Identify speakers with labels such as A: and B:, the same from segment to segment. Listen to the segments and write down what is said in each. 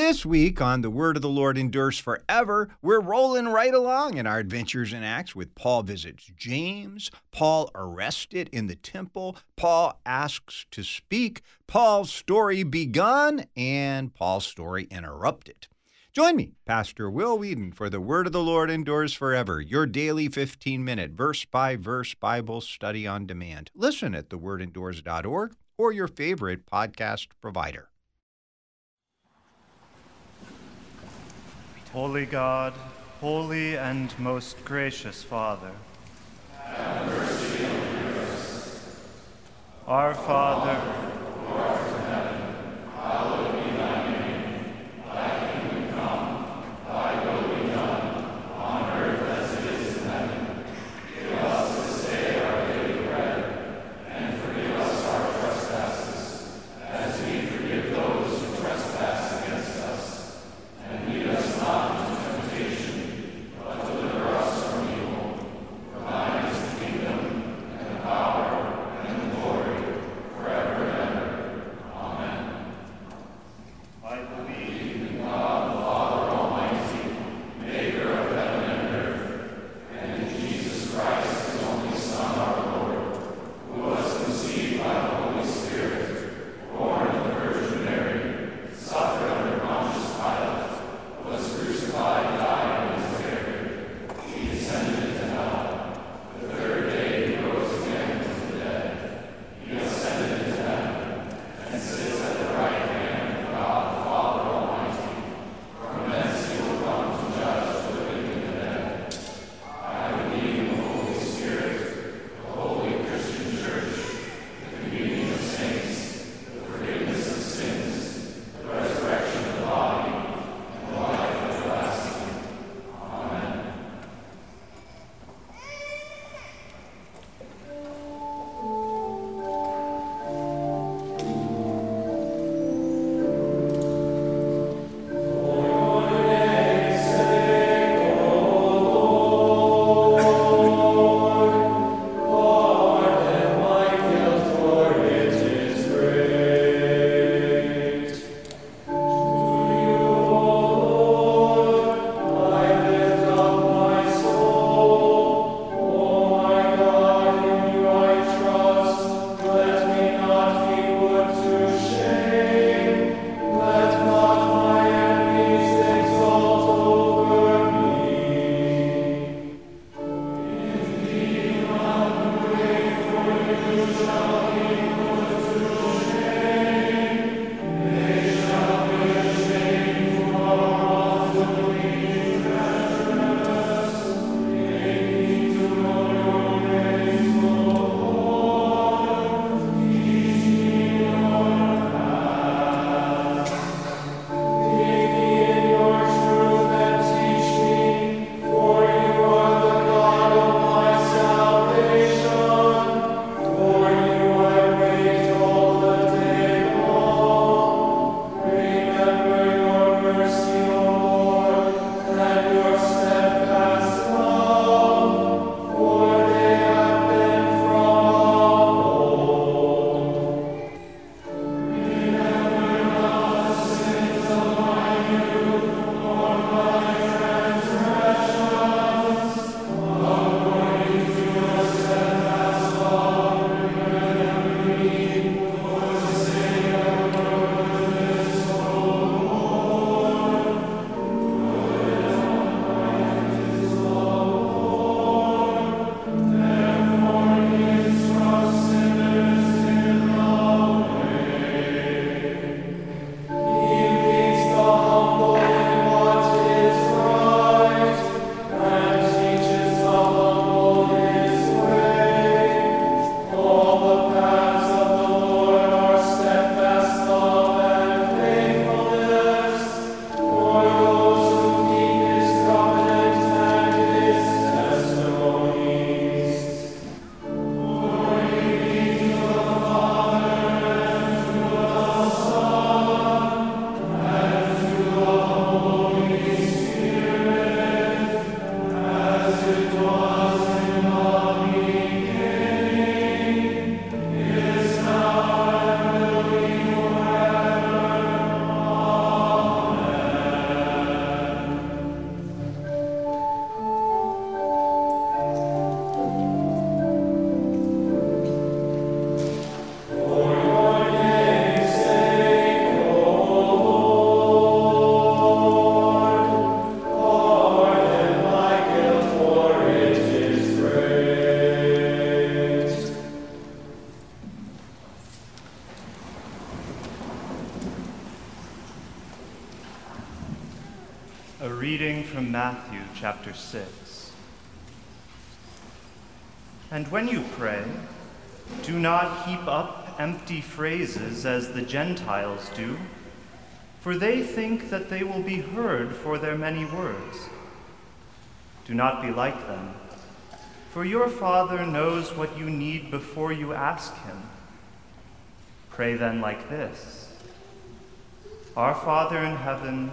A: This week on The Word of the Lord Endures Forever, we're rolling right along in our adventures in Acts with Paul visits James, Paul arrested in the temple, Paul asks to speak, Paul's story begun, and Paul's story interrupted. Join me, Pastor Will Weedon, for The Word of the Lord Endures Forever, your daily 15 minute verse by verse Bible study on demand. Listen at thewordendures.org or your favorite podcast provider.
B: Holy God, holy and most gracious Father,
C: have mercy on us.
B: Our Father, A reading from Matthew chapter 6. And when you pray, do not heap up empty phrases as the Gentiles do, for they think that they will be heard for their many words. Do not be like them, for your Father knows what you need before you ask Him. Pray then like this Our Father in heaven,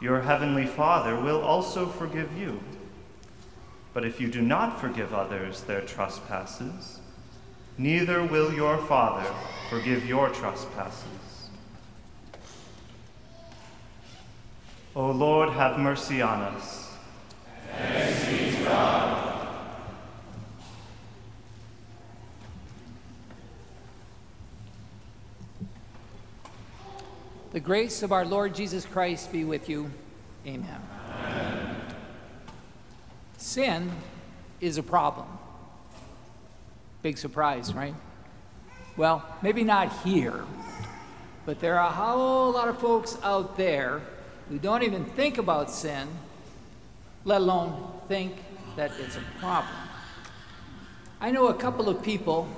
B: your heavenly Father will also forgive you. But if you do not forgive others their trespasses, neither will your Father forgive your trespasses. O Lord, have mercy on us.
C: Thanks be to God.
D: The grace of our Lord Jesus Christ be with you. Amen. Amen. Sin is a problem. Big surprise, right? Well, maybe not here, but there are a whole lot of folks out there who don't even think about sin, let alone think that it's a problem. I know a couple of people,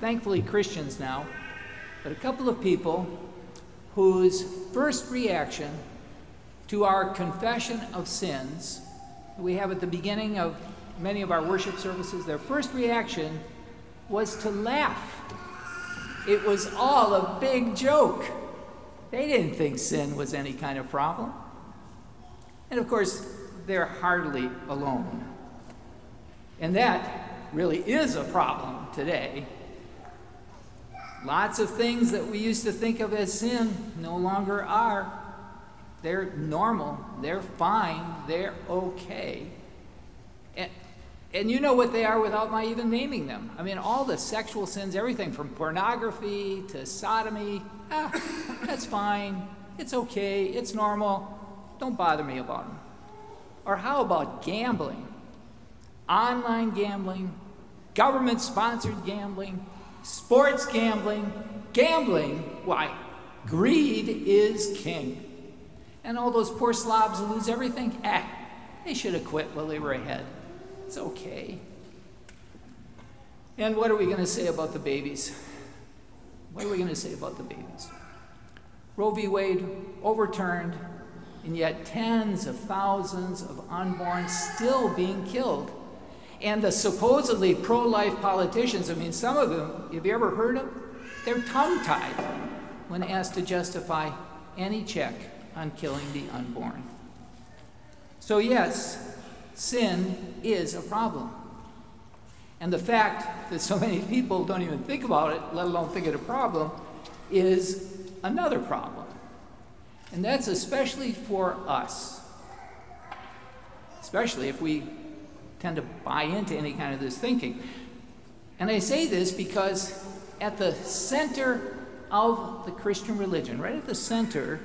D: thankfully Christians now, but a couple of people whose first reaction to our confession of sins we have at the beginning of many of our worship services, their first reaction was to laugh. It was all a big joke. They didn't think sin was any kind of problem. And of course, they're hardly alone. And that really is a problem today Lots of things that we used to think of as sin no longer are. They're normal, they're fine, they're okay. And, and you know what they are without my even naming them. I mean, all the sexual sins, everything from pornography to sodomy, ah, that's fine, it's okay, it's normal, don't bother me about them. Or how about gambling? Online gambling, government sponsored gambling, sports gambling, gambling, why, greed is king. And all those poor slobs who lose everything, ah, they should have quit while they were ahead. It's okay. And what are we going to say about the babies? What are we going to say about the babies? Roe v. Wade overturned, and yet tens of thousands of unborn still being killed and the supposedly pro life politicians, I mean, some of them, have you ever heard of? Them? They're tongue tied when asked to justify any check on killing the unborn. So, yes, sin is a problem. And the fact that so many people don't even think about it, let alone think it a problem, is another problem. And that's especially for us, especially if we tend to buy into any kind of this thinking. And I say this because at the center of the Christian religion, right at the center,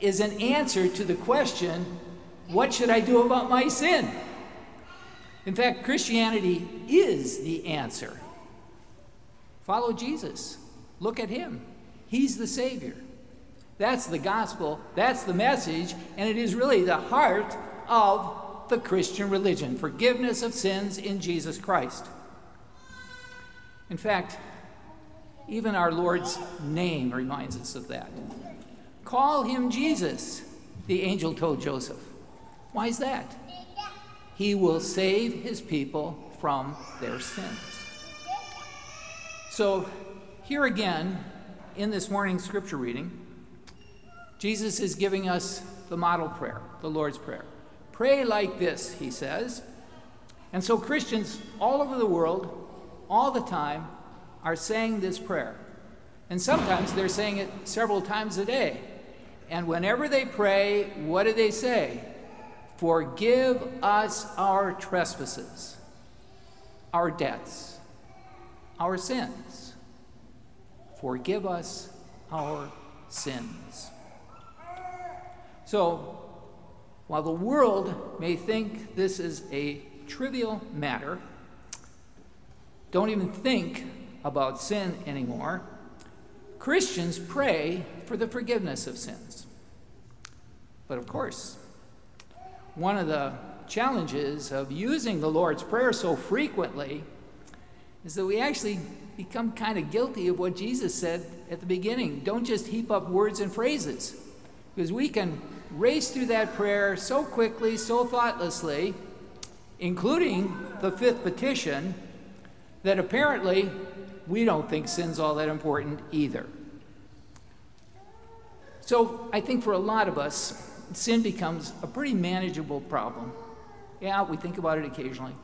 D: is an answer to the question what should I do about my sin? In fact, Christianity is the answer. Follow Jesus, look at him. He's the Savior. That's the gospel, that's the message, and it is really the heart of the Christian religion forgiveness of sins in Jesus Christ. In fact, even our Lord's name reminds us of that. Call him Jesus, the angel told Joseph. Why is that? He will save his people from their sins. So, here again, in this morning's scripture reading, Jesus is giving us the model prayer, the Lord's Prayer. Pray like this, he says. And so Christians all over the world, all the time, are saying this prayer. And sometimes they're saying it several times a day. And whenever they pray, what do they say? Forgive us our trespasses, our debts, our sins. Forgive us our sins. So, while the world may think this is a trivial matter, don't even think about sin anymore, Christians pray for the forgiveness of sins. But of course, one of the challenges of using the Lord's Prayer so frequently is that we actually become kind of guilty of what Jesus said at the beginning. Don't just heap up words and phrases, because we can race through that prayer so quickly, so thoughtlessly, including the fifth petition, that apparently we don't think sin's all that important either. So I think for a lot of us, sin becomes a pretty manageable problem. Yeah, we think about it occasionally.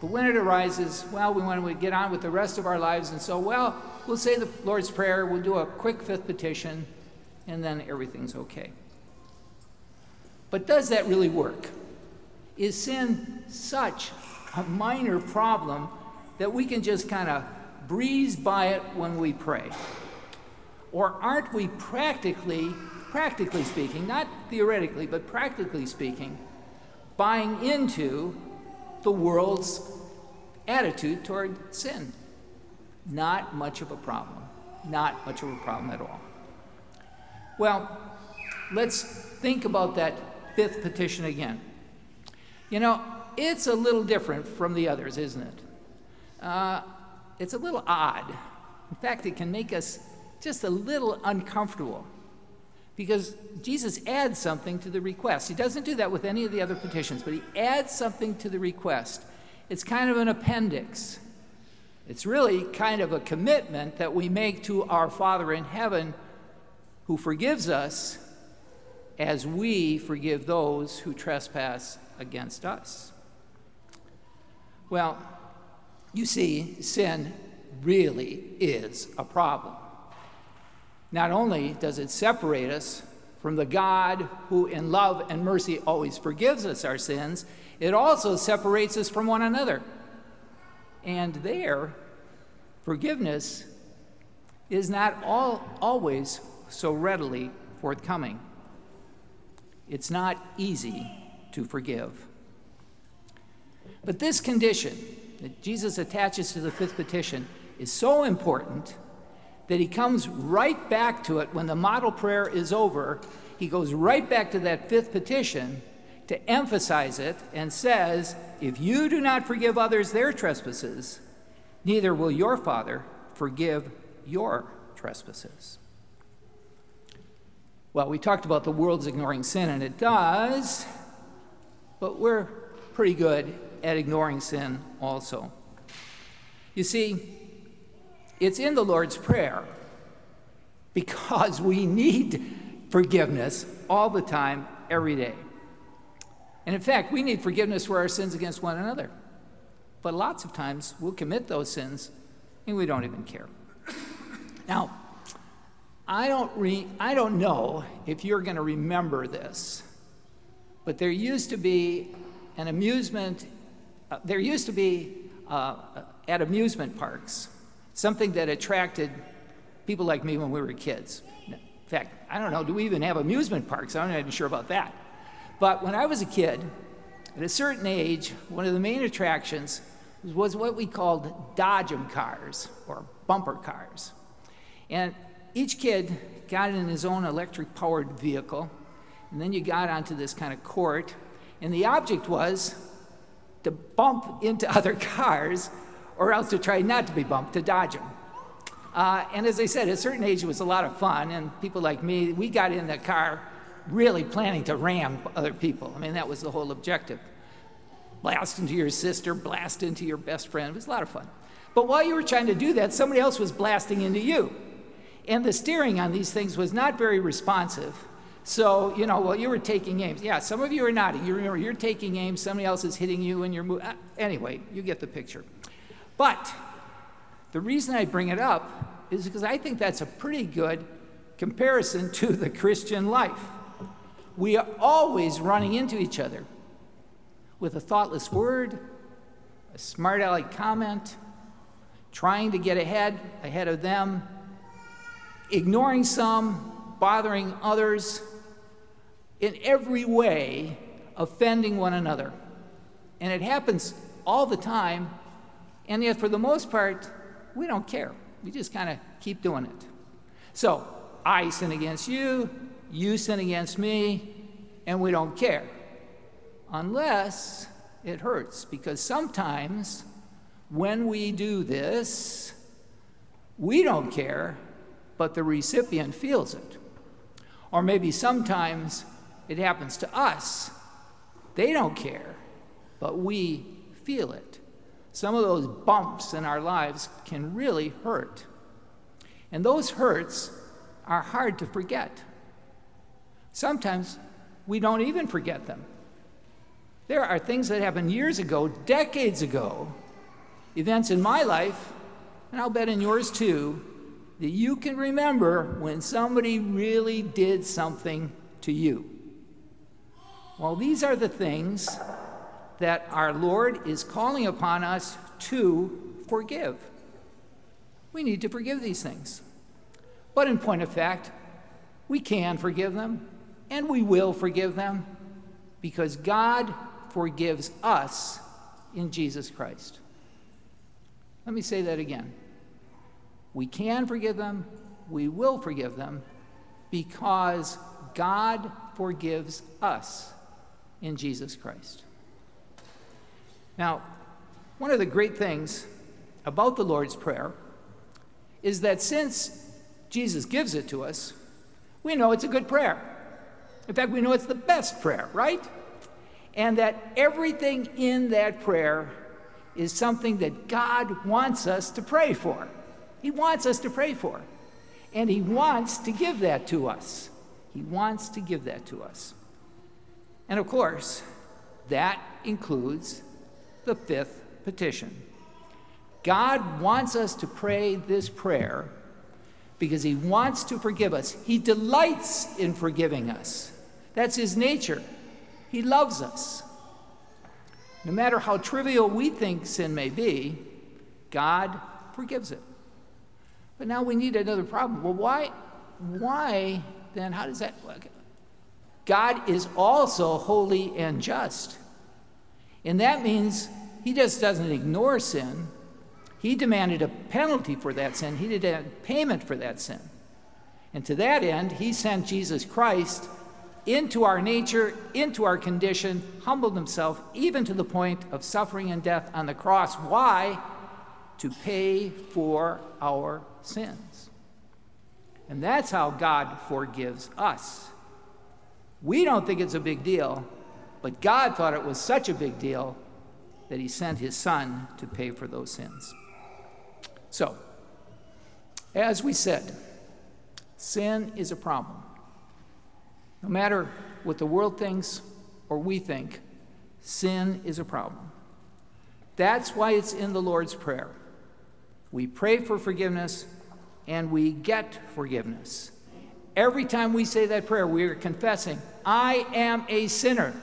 D: But when it arises, well, we want to get on with the rest of our lives, and so, well, we'll say the Lord's Prayer, we'll do a quick fifth petition, and then everything's okay. But does that really work? Is sin such a minor problem that we can just kind of breeze by it when we pray? Or aren't we practically, practically speaking, not theoretically, but practically speaking, buying into the world's attitude toward sin? Not much of a problem. Not much of a problem at all. Well, let's think about that fifth petition again. You know, it's a little different from the others, isn't it? Uh, it's a little odd. In fact, it can make us just a little uncomfortable because Jesus adds something to the request. He doesn't do that with any of the other petitions, but he adds something to the request. It's kind of an appendix. It's really kind of a commitment that we make to our Father in heaven who forgives us as we forgive those who trespass against us. Well, you see, sin really is a problem. Not only does it separate us from the God who, in love and mercy, always forgives us our sins, it also separates us from one another. And there, forgiveness is not all, always so readily forthcoming. It's not easy to forgive. But this condition that Jesus attaches to the fifth petition is so important that he comes right back to it when the model prayer is over. He goes right back to that fifth petition to emphasize it and says, If you do not forgive others their trespasses, neither will your Father forgive your trespasses. Well, we talked about the world's ignoring sin, and it does, but we're pretty good at ignoring sin also. You see, it's in the Lord's Prayer because we need forgiveness all the time, every day. And in fact, we need forgiveness for our sins against one another. But lots of times we'll commit those sins and we don't even care. Now, I don't, re- I don't know if you're going to remember this, but there used to be an amusement, uh, there used to be uh, at amusement parks something that attracted people like me when we were kids. In fact, I don't know, do we even have amusement parks? I'm not even sure about that. But when I was a kid, at a certain age, one of the main attractions was what we called Dodgem cars or bumper cars. And each kid got in his own electric powered vehicle, and then you got onto this kind of court, and the object was to bump into other cars or else to try not to be bumped, to dodge them. Uh, and as I said, at a certain age, it was a lot of fun, and people like me, we got in the car really planning to ram other people. I mean, that was the whole objective. Blast into your sister, blast into your best friend. It was a lot of fun. But while you were trying to do that, somebody else was blasting into you. And the steering on these things was not very responsive. So, you know, while you were taking aims, yeah, some of you are nodding. You remember you're taking aim, somebody else is hitting you, and you're moving. Uh, anyway, you get the picture. But the reason I bring it up is because I think that's a pretty good comparison to the Christian life. we are always running into each other with a thoughtless word, a smart aleck comment, trying to get ahead ahead of them, ignoring some, bothering others, in every way offending one another. And it happens all the time, and yet for the most part, we don't care. We just kind of keep doing it. So, I sin against you, you sin against me, and we don't care. Unless it hurts, because sometimes when we do this, we don't care, but the recipient feels it. Or maybe sometimes it happens to us. They don't care, but we feel it. Some of those bumps in our lives can really hurt. And those hurts are hard to forget. Sometimes we don't even forget them. There are things that happened years ago, decades ago, events in my life, and I'll bet in yours too, that you can remember when somebody really did something to you. Well, these are the things that our Lord is calling upon us to forgive. We need to forgive these things. But in point of fact, we can forgive them and we will forgive them because God forgives us in Jesus Christ. Let me say that again. We can forgive them, we will forgive them because God forgives us in Jesus Christ. Now, one of the great things about the Lord's Prayer is that since Jesus gives it to us, we know it's a good prayer. In fact, we know it's the best prayer, right? And that everything in that prayer is something that God wants us to pray for. He wants us to pray for. And He wants to give that to us. He wants to give that to us. And of course, that includes the fifth petition. God wants us to pray this prayer because He wants to forgive us. He delights in forgiving us. That's His nature. He loves us. No matter how trivial we think sin may be, God forgives it. But now we need another problem. Well, why, why then, how does that work? God is also holy and just. And that means he just doesn't ignore sin. He demanded a penalty for that sin, he did payment for that sin. And to that end, he sent Jesus Christ into our nature, into our condition, humbled himself even to the point of suffering and death on the cross. Why? To pay for our sins. And that's how God forgives us. We don't think it's a big deal, but God thought it was such a big deal that he sent his son to pay for those sins. So, as we said, sin is a problem. No matter what the world thinks or we think, sin is a problem. That's why it's in the Lord's Prayer. We pray for forgiveness and we get forgiveness. Every time we say that prayer, we are confessing, I am a sinner.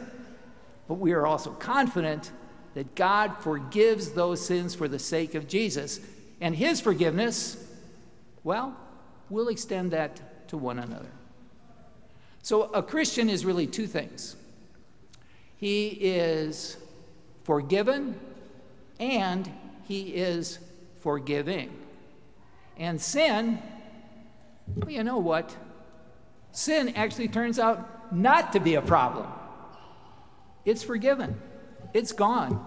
D: But we are also confident that God forgives those sins for the sake of Jesus. And his forgiveness, well, we'll extend that to one another. So a Christian is really two things he is forgiven and he is forgiving. And sin, well, you know what? Sin actually turns out not to be a problem. It's forgiven, it's gone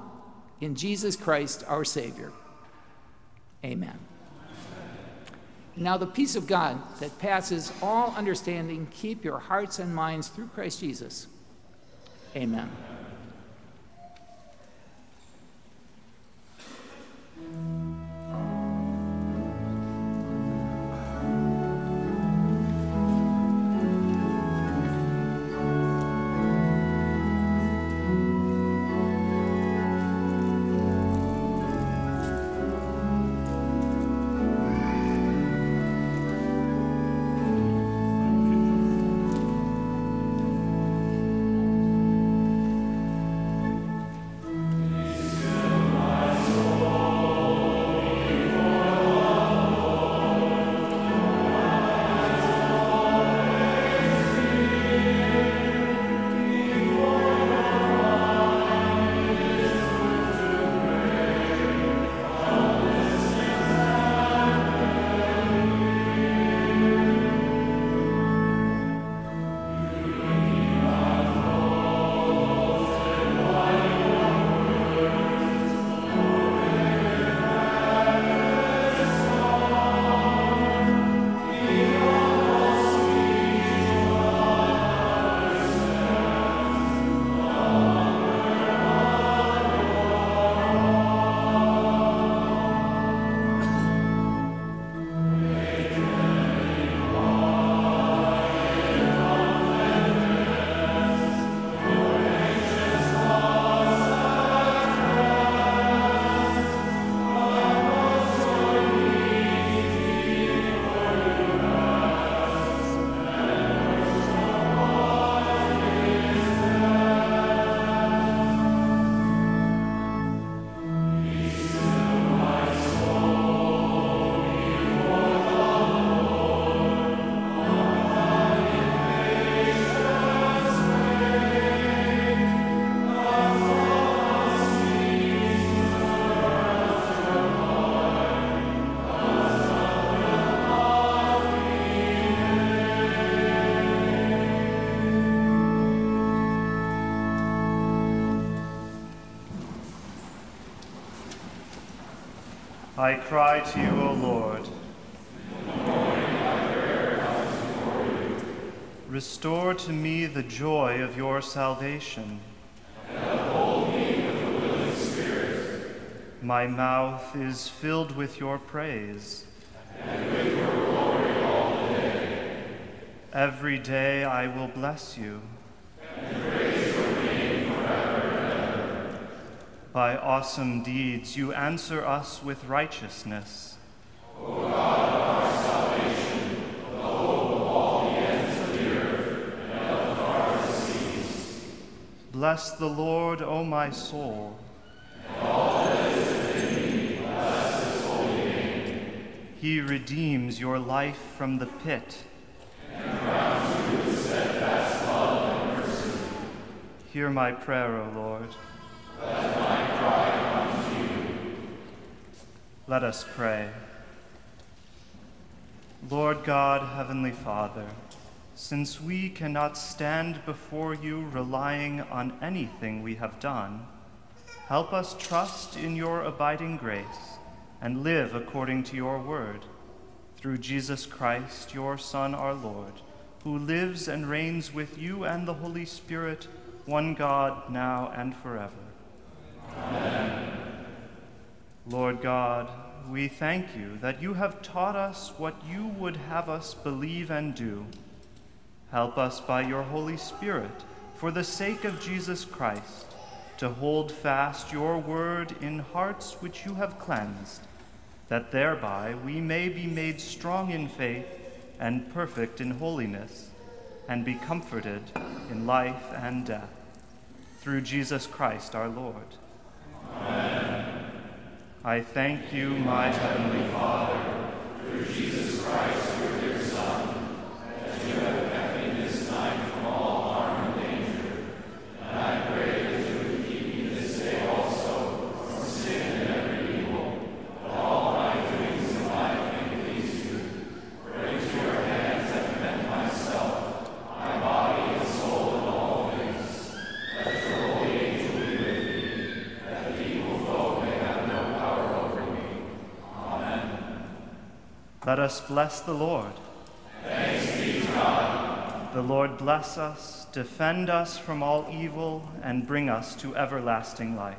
D: in Jesus Christ, our Savior. Amen. Now, the peace of God that passes all understanding, keep your hearts and minds through Christ Jesus. Amen.
B: I cry to you, O Lord. Restore to me the joy of your salvation. My mouth is filled with your praise. Every day I will bless you. By awesome deeds you answer us with righteousness. O God of our salvation, the hope of all the ends of the earth and of the farthest seas. Bless the Lord, O my soul. And all that is within me, bless his holy name. He redeems your life from the pit. And crowns you with steadfast love and mercy. Hear my prayer, O Lord. Let us pray. Lord God, Heavenly Father, since we cannot stand before you relying on anything we have done, help us trust in your abiding grace and live according to your word. Through Jesus Christ, your Son, our Lord, who lives and reigns with you and the Holy Spirit, one God, now and forever. Lord God, we thank you that you have taught us what you would have us believe and do. Help us by your Holy Spirit, for the sake of Jesus Christ, to hold fast your word in hearts which you have cleansed, that thereby we may be made strong in faith and perfect in holiness, and be comforted in life and death. Through Jesus Christ our Lord. I thank you, my heavenly Father, through Jesus Christ, your dear Son, that you have kept me this night from all harm and danger. And I pray that you would keep me this day also from sin and every evil, that all my doings in life may please you. For into your hands I commend myself, my body and soul and all things. Let your holy angel be with me, that the evil foe may have no power over me. Amen. Let us bless the Lord. Thanks be to God. The Lord bless us, defend us from all evil, and bring us to everlasting life.